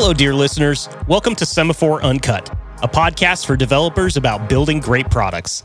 Hello, dear listeners. Welcome to Semaphore Uncut, a podcast for developers about building great products.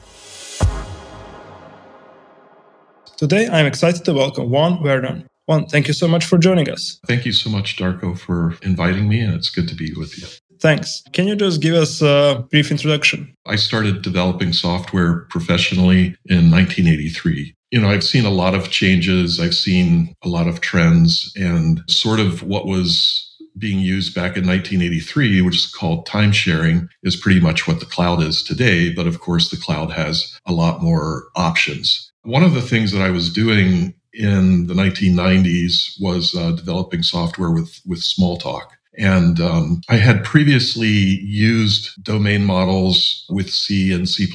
Today, I'm excited to welcome Vaughn Vernon. Vaughn, thank you so much for joining us. Thank you so much, Darko, for inviting me, and it's good to be with you. Thanks. Can you just give us a brief introduction? I started developing software professionally in 1983. You know, I've seen a lot of changes, I've seen a lot of trends, and sort of what was being used back in 1983, which is called time sharing, is pretty much what the cloud is today. But of course, the cloud has a lot more options. One of the things that I was doing in the 1990s was uh, developing software with, with Smalltalk. And um, I had previously used domain models with C and C++,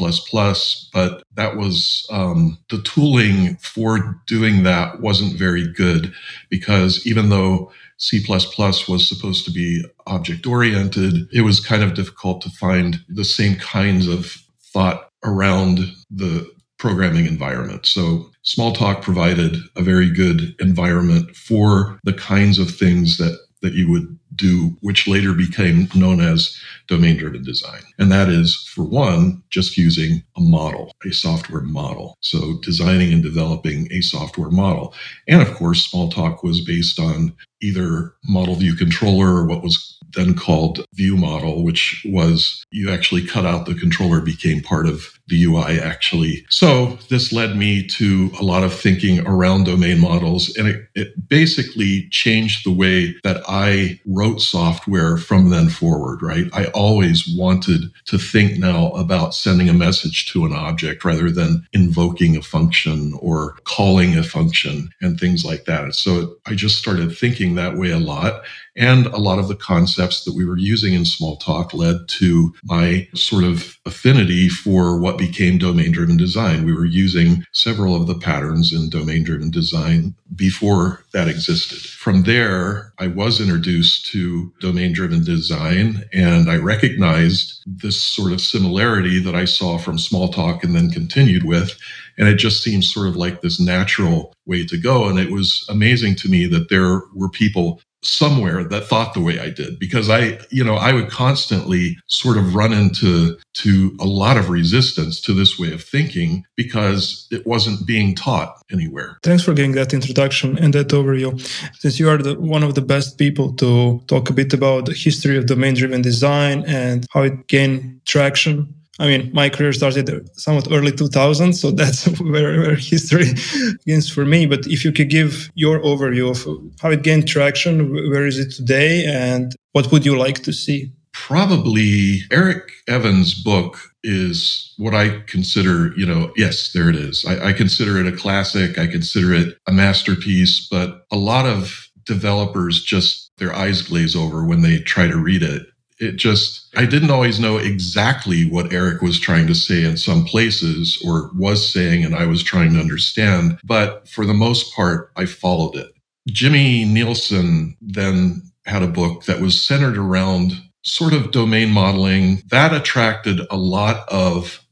but that was um, the tooling for doing that wasn't very good because even though C++ was supposed to be object oriented, it was kind of difficult to find the same kinds of thought around the programming environment. So Smalltalk provided a very good environment for the kinds of things that that you would do, which later became known as domain driven design. And that is, for one, just using a model, a software model. So designing and developing a software model. And of course, Smalltalk was based on either model view controller or what was then called view model, which was you actually cut out the controller became part of the UI actually. So this led me to a lot of thinking around domain models and it, it basically changed the way that I wrote software from then forward, right? I always wanted to think now about sending a message to an object rather than invoking a function or calling a function and things like that. So I just started thinking that way a lot. And a lot of the concepts that we were using in Smalltalk led to my sort of affinity for what became domain driven design. We were using several of the patterns in domain driven design before that existed. From there, I was introduced to domain driven design and I recognized this sort of similarity that I saw from Smalltalk and then continued with. And it just seemed sort of like this natural way to go. And it was amazing to me that there were people somewhere that thought the way I did because I, you know, I would constantly sort of run into to a lot of resistance to this way of thinking because it wasn't being taught anywhere. Thanks for getting that introduction and that overview. Since you are the, one of the best people to talk a bit about the history of domain driven design and how it gained traction I mean, my career started somewhat early 2000s, so that's where, where history begins for me. But if you could give your overview of how it gained traction, where is it today, and what would you like to see? Probably Eric Evans' book is what I consider, you know, yes, there it is. I, I consider it a classic. I consider it a masterpiece, but a lot of developers just their eyes glaze over when they try to read it it just, I didn't always know exactly what Eric was trying to say in some places or was saying, and I was trying to understand. But for the most part, I followed it. Jimmy Nilsson then had a book that was centered around sort of domain modeling that attracted a lot of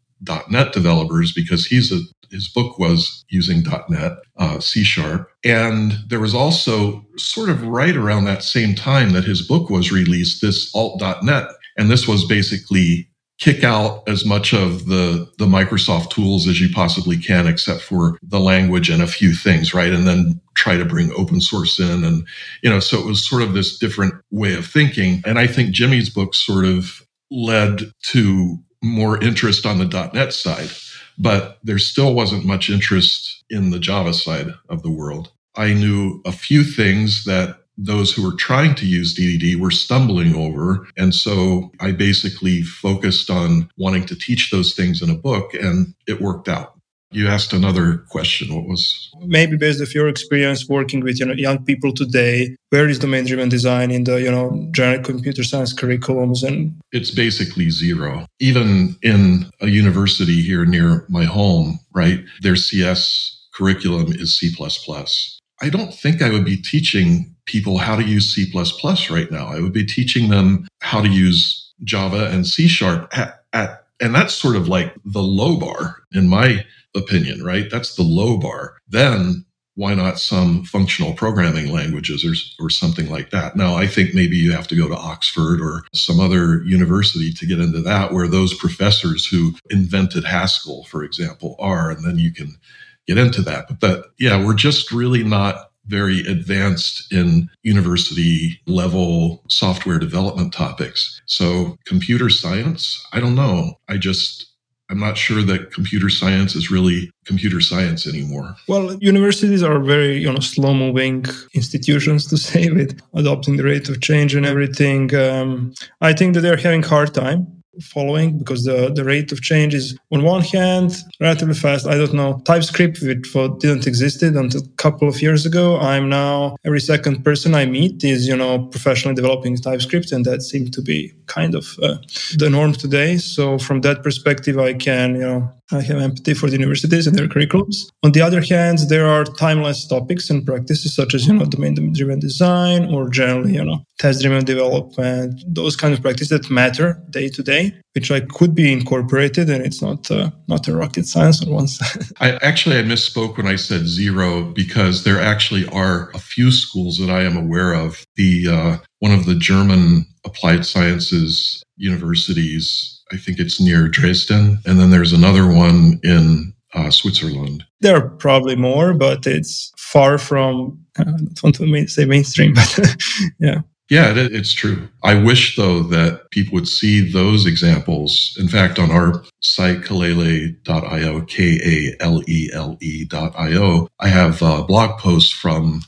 .NET developers because he's a his book was using .NET, uh, C Sharp. And there was also sort of right around that same time that his book was released, this alt.NET. And this was basically kick out as much of the, the Microsoft tools as you possibly can, except for the language and a few things, right? And then try to bring open source in. And, you know, so it was sort of this different way of thinking. And I think Jimmy's book sort of led to more interest on the .NET side but there still wasn't much interest in the Java side of the world. I knew a few things that those who were trying to use DDD were stumbling over. And so I basically focused on wanting to teach those things in a book, and it worked out. You asked another question. What was maybe based of your experience working with you know young people today? Where is domain-driven design in the you know general computer science curriculums? And it's basically zero. Even in a university here near my home, right? Their CS curriculum is C++. I don't think I would be teaching people how to use C++ right now. I would be teaching them how to use Java and C sharp at, at and that's sort of like the low bar in my opinion, right? That's the low bar. Then why not some functional programming languages or, or something like that? Now, I think maybe you have to go to Oxford or some other university to get into that, where those professors who invented Haskell, for example, are, and then you can get into that. But that, yeah, we're just really not very advanced in university level software development topics. So computer science, I don't know. I just I'm not sure that computer science is really computer science anymore. Well, universities are very, you know, slow-moving institutions to say with adopting the rate of change and everything. Um, I think that they're having hard time following because the, the rate of change is on one hand relatively fast. I don't know TypeScript, which didn't existed until a couple of years ago. I'm now every second person I meet is you know professionally developing TypeScript, and that seems to be kind of uh, the norm today. So from that perspective, I can you know I have empathy for the universities and their curriculums. On the other hand, there are timeless topics and practices such as, you know, domain-driven design or generally, you know, test-driven development, those kind of practices that matter day to day, which I could be incorporated and it's not uh, not a rocket science on one side. I actually I misspoke when I said zero because there actually are a few schools that I am aware of. The uh, one of the German applied sciences universities I think it's near Dresden. And then there's another one in uh, Switzerland. There are probably more, but it's far from, I don't want to say mainstream, but yeah. Yeah, it, it's true. I wish, though, that people would see those examples. In fact, on our site, kalele.io, K A L E L E.io, I have a blog posts from,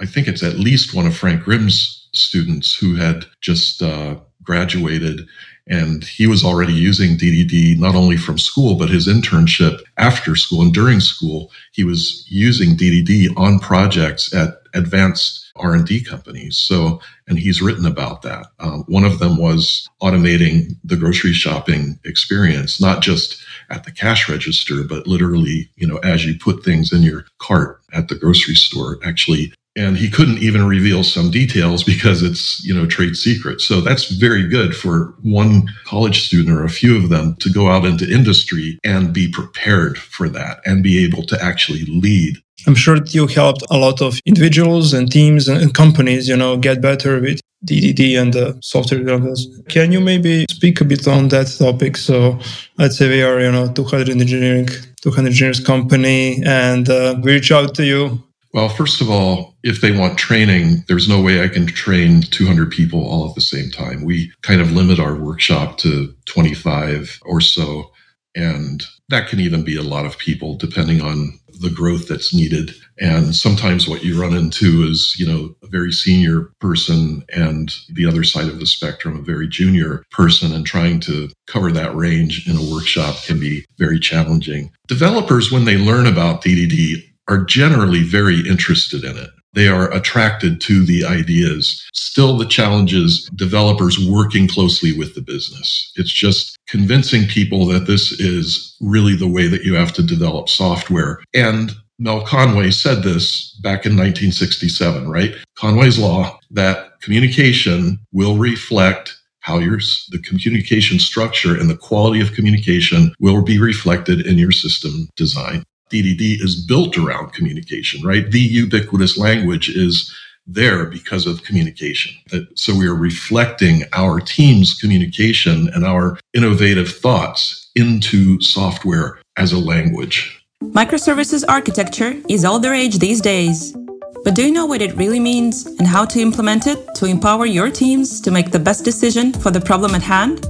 I think it's at least one of Frank Grimm's students who had just uh, graduated and he was already using DDD not only from school, but his internship after school and during school. He was using DDD on projects at advanced R&D companies. So, and he's written about that. Um, one of them was automating the grocery shopping experience, not just at the cash register, but literally, you know, as you put things in your cart at the grocery store, actually and he couldn't even reveal some details because it's you know trade secret so that's very good for one college student or a few of them to go out into industry and be prepared for that and be able to actually lead i'm sure you helped a lot of individuals and teams and companies you know get better with DDD and the software developers. Can you maybe speak a bit on that topic? So let's say we are, you know, 200 engineering, 200 engineers company and uh, we reach out to you well, first of all, if they want training, there's no way I can train 200 people all at the same time. We kind of limit our workshop to 25 or so. And that can even be a lot of people depending on the growth that's needed. And sometimes what you run into is, you know, a very senior person and the other side of the spectrum, a very junior person, and trying to cover that range in a workshop can be very challenging. Developers, when they learn about DDD, are generally very interested in it. They are attracted to the ideas. Still, the challenge is developers working closely with the business. It's just convincing people that this is really the way that you have to develop software. And Mel Conway said this back in 1967, right? Conway's law that communication will reflect how your the communication structure and the quality of communication will be reflected in your system design. DDD is built around communication, right? The ubiquitous language is there because of communication. Uh, so we are reflecting our team's communication and our innovative thoughts into software as a language. Microservices architecture is all the rage these days. But do you know what it really means and how to implement it to empower your teams to make the best decision for the problem at hand?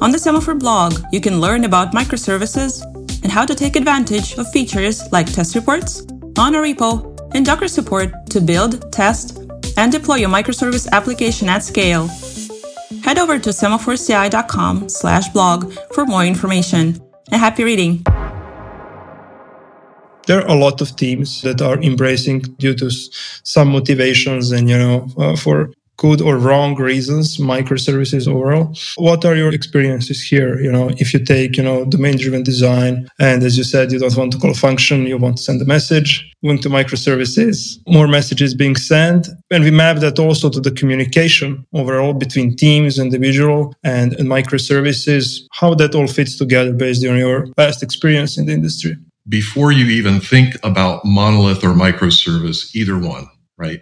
On the Semaphore blog, you can learn about microservices and how to take advantage of features like test reports, monorepo, and Docker support to build, test, and deploy your microservice application at scale. Head over to semaphoreci.com slash blog for more information. And happy reading! There are a lot of teams that are embracing due to some motivations and, you know, uh, for good or wrong reasons microservices overall. What are your experiences here? You know if you take you know domain driven design and as you said you don't want to call a function you want to send a message. Went to microservices more messages being sent. And we map that also to the communication overall between teams individual and, and microservices how that all fits together based on your past experience in the industry. Before you even think about monolith or microservice, either one, right?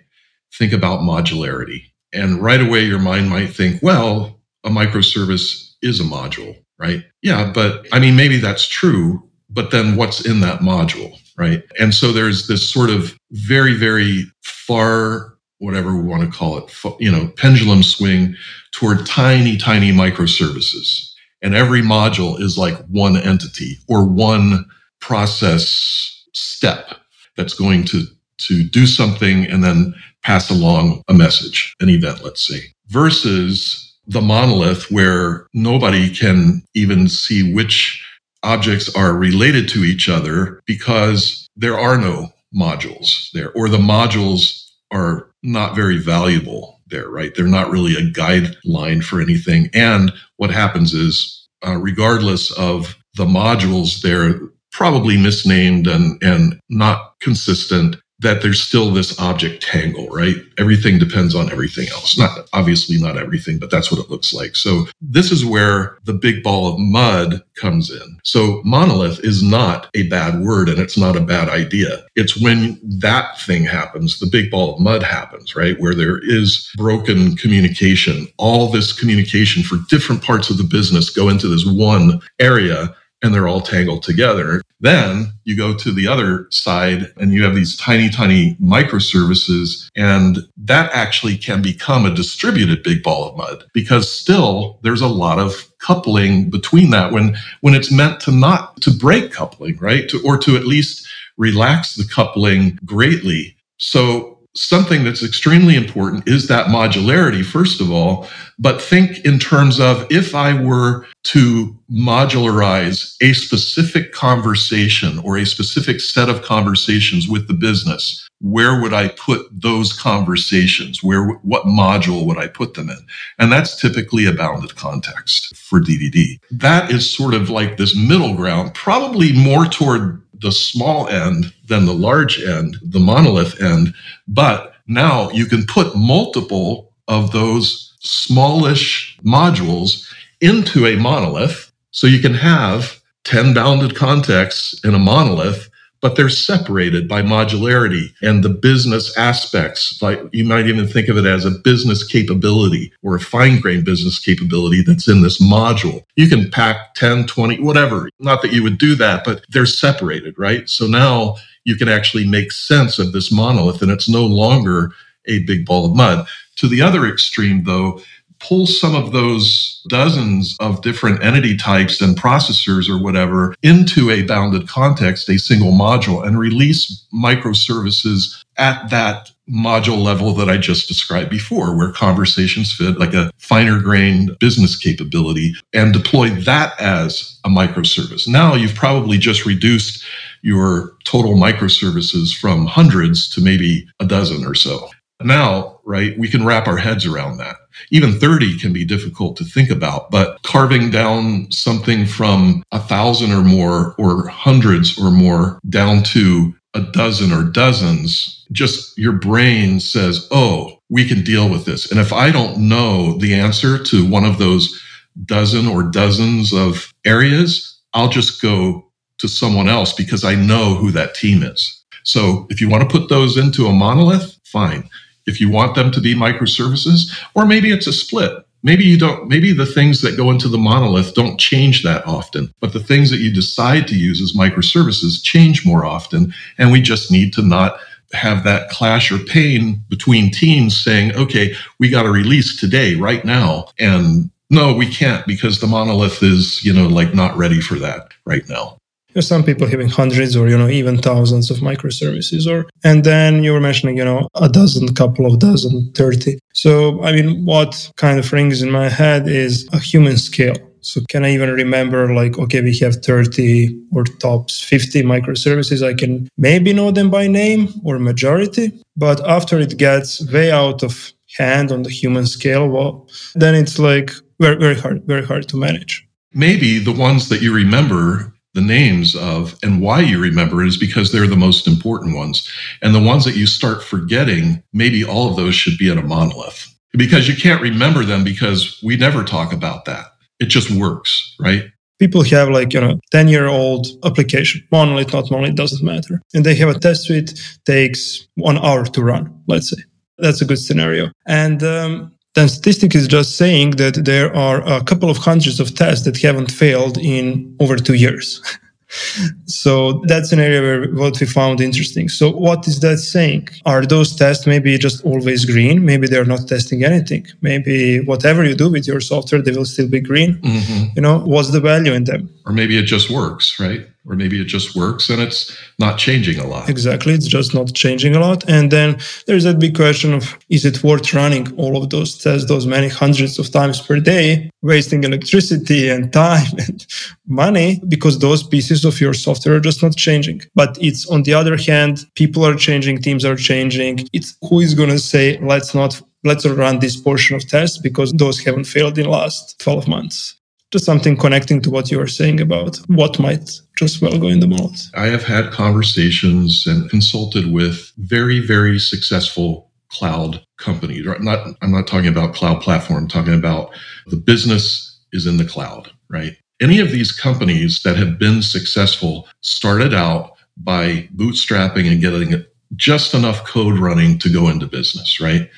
Think about modularity. And right away, your mind might think, well, a microservice is a module, right? Yeah, but I mean, maybe that's true, but then what's in that module, right? And so there's this sort of very, very far, whatever we want to call it, you know, pendulum swing toward tiny, tiny microservices. And every module is like one entity or one process step that's going to, to do something and then pass along a message, an event, let's say, versus the monolith where nobody can even see which objects are related to each other because there are no modules there, or the modules are not very valuable there, right? They're not really a guideline for anything. And what happens is, uh, regardless of the modules, they're probably misnamed and, and not consistent that there's still this object tangle, right? Everything depends on everything else. Not obviously not everything, but that's what it looks like. So this is where the big ball of mud comes in. So monolith is not a bad word and it's not a bad idea. It's when that thing happens, the big ball of mud happens, right? Where there is broken communication, all this communication for different parts of the business go into this one area and they're all tangled together. Then you go to the other side and you have these tiny, tiny microservices. And that actually can become a distributed big ball of mud because still there's a lot of coupling between that when, when it's meant to not to break coupling, right? To, or to at least relax the coupling greatly. So something that's extremely important is that modularity, first of all. But think in terms of if I were to modularize a specific conversation or a specific set of conversations with the business, where would I put those conversations? Where, what module would I put them in? And that's typically a bounded context for DDD. That is sort of like this middle ground, probably more toward the small end than the large end, the monolith end. But now you can put multiple of those smallish modules into a monolith. So you can have 10 bounded contexts in a monolith but they're separated by modularity and the business aspects. You might even think of it as a business capability or a fine grained business capability that's in this module. You can pack 10, 20, whatever. Not that you would do that, but they're separated, right? So now you can actually make sense of this monolith and it's no longer a big ball of mud. To the other extreme, though, pull some of those dozens of different entity types and processors or whatever into a bounded context, a single module, and release microservices at that module level that I just described before, where conversations fit like a finer grained business capability and deploy that as a microservice. Now you've probably just reduced your total microservices from hundreds to maybe a dozen or so. Now, right, we can wrap our heads around that. Even 30 can be difficult to think about, but carving down something from a thousand or more or hundreds or more down to a dozen or dozens, just your brain says, Oh, we can deal with this. And if I don't know the answer to one of those dozen or dozens of areas, I'll just go to someone else because I know who that team is. So if you want to put those into a monolith, fine if you want them to be microservices, or maybe it's a split. Maybe you don't, maybe the things that go into the monolith don't change that often, but the things that you decide to use as microservices change more often. And we just need to not have that clash or pain between teams saying, okay, we got to release today, right now. And no, we can't because the monolith is, you know, like not ready for that right now. There's some people having hundreds or you know even thousands of microservices or and then you were mentioning you know a dozen couple of dozen 30 so i mean what kind of rings in my head is a human scale. So can i even remember like okay we have 30 or tops 50 microservices. I can maybe know them by name or majority but after it gets way out of hand on the human scale well then it's like very very hard very hard to manage. Maybe the ones that you remember the names of and why you remember it is because they're the most important ones. And the ones that you start forgetting, maybe all of those should be in a monolith because you can't remember them because we never talk about that. It just works, right? People have like, you know, 10 year old application, monolith, not monolith, doesn't matter. And they have a test suite, takes one hour to run, let's say. That's a good scenario. And um, then statistic is just saying that there are a couple of hundreds of tests that haven't failed in over two years. so that's an area where what we found interesting. So what is that saying? Are those tests maybe just always green? Maybe they're not testing anything. Maybe whatever you do with your software, they will still be green. Mm-hmm. You know, what's the value in them? Or maybe it just works, right? Or maybe it just works and it's not changing a lot. Exactly, it's just not changing a lot. And then there's that big question of is it worth running all of those tests, those many hundreds of times per day, wasting electricity and time and money because those pieces of your software are just not changing. But it's on the other hand, people are changing, teams are changing. It's who is going to say, let's not let's run this portion of tests because those haven't failed in the last 12 months just something connecting to what you were saying about what might just well go in the mold. I have had conversations and consulted with very, very successful cloud companies. Not, I'm not talking about cloud platform, I'm talking about the business is in the cloud, right? Any of these companies that have been successful started out by bootstrapping and getting just enough code running to go into business, right?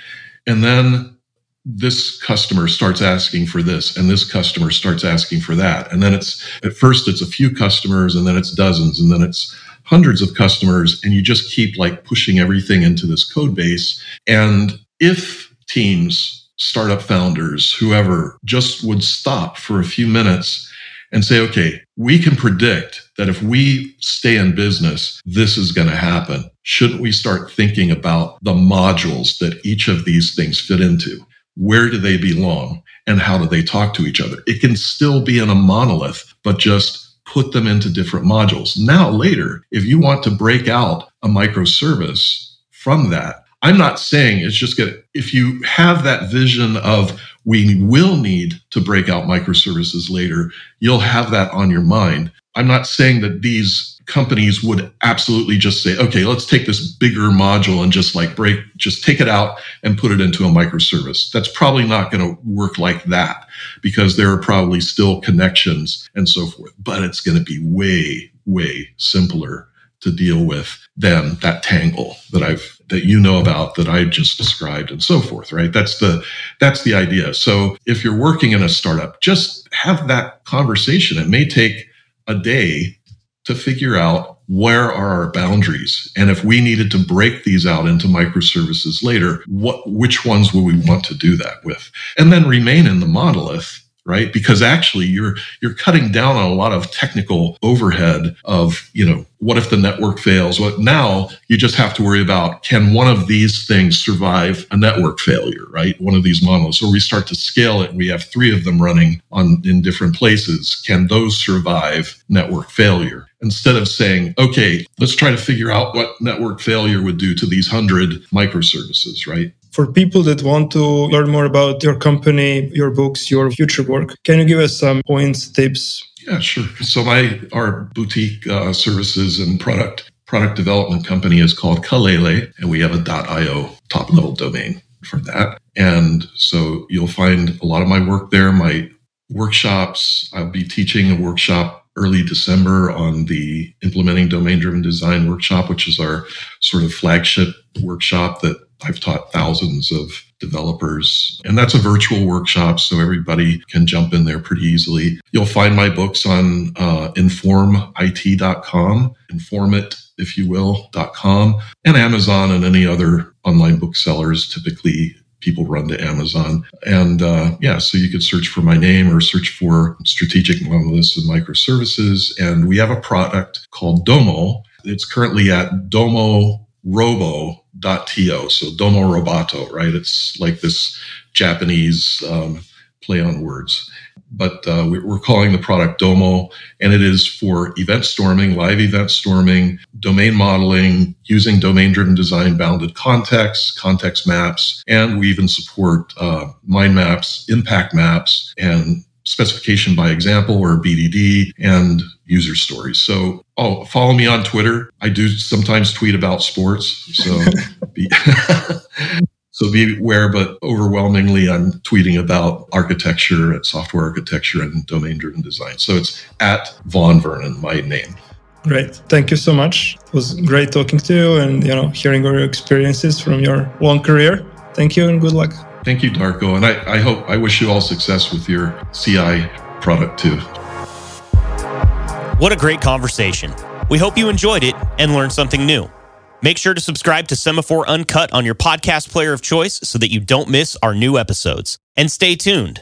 And then this customer starts asking for this and this customer starts asking for that. And then it's at first it's a few customers and then it's dozens and then it's hundreds of customers and you just keep like pushing everything into this code base. And if teams startup founders whoever just would stop for a few minutes and say okay we can predict that if we stay in business this is going to happen. Shouldn't we start thinking about the modules that each of these things fit into where do they belong and how do they talk to each other? It can still be in a monolith, but just put them into different modules. Now, later, if you want to break out a microservice from that, I'm not saying it's just good. If you have that vision of we will need to break out microservices later, you'll have that on your mind. I'm not saying that these companies would absolutely just say, okay, let's take this bigger module and just like break, just take it out and put it into a microservice. That's probably not going to work like that because there are probably still connections and so forth, but it's going to be way, way simpler to deal with than that tangle that I've that you know about that I just described and so forth, right? That's the that's the idea. So if you're working in a startup, just have that conversation. It may take a day to figure out where are our boundaries. And if we needed to break these out into microservices later what which ones would we want to do that with? And then remain in the monolith right? Because actually you're you're cutting down on a lot of technical overhead of you know what if the network fails? What now you just have to worry about can one of these things survive a network failure right? One of these monoliths. Or we start to scale it and we have three of them running on in different places. Can those survive network failure instead of saying okay let's try to figure out what network failure would do to these 100 microservices right for people that want to learn more about your company, your books, your future work, can you give us some points, tips? Yeah, sure. So my our boutique uh, services and product product development company is called Kalele, and we have a .io top level domain for that. And so you'll find a lot of my work there. My workshops. I'll be teaching a workshop early December on the implementing domain driven design workshop, which is our sort of flagship workshop that I've taught thousands of developers, and that's a virtual workshop, so everybody can jump in there pretty easily. You'll find my books on uh, informit.com, informit, if you will, .com, and Amazon and any other online booksellers. Typically, people run to Amazon. And uh, yeah, so you could search for my name or search for strategic monoliths and microservices. And we have a product called Domo. It's currently at Domo Robo to so domo roboto right it's like this japanese um, play on words but uh, we're calling the product domo and it is for event storming live event storming domain modeling using domain driven design bounded context context maps and we even support uh, mind maps impact maps and specification by example or bdd and user stories. So, oh, follow me on Twitter. I do sometimes tweet about sports. So, be, So be aware, but overwhelmingly, I'm tweeting about architecture, software architecture, and domain driven design. So it's at Vaughn Vernon, my name. Great. Thank you so much. It was great talking to you and you know hearing all your experiences from your long career. Thank you and good luck. Thank you, Darko. And I, I hope I wish you all success with your CI product too. What a great conversation. We hope you enjoyed it and learned something new. Make sure to subscribe to Semaphore Uncut on your podcast player of choice so that you don't miss our new episodes. And stay tuned.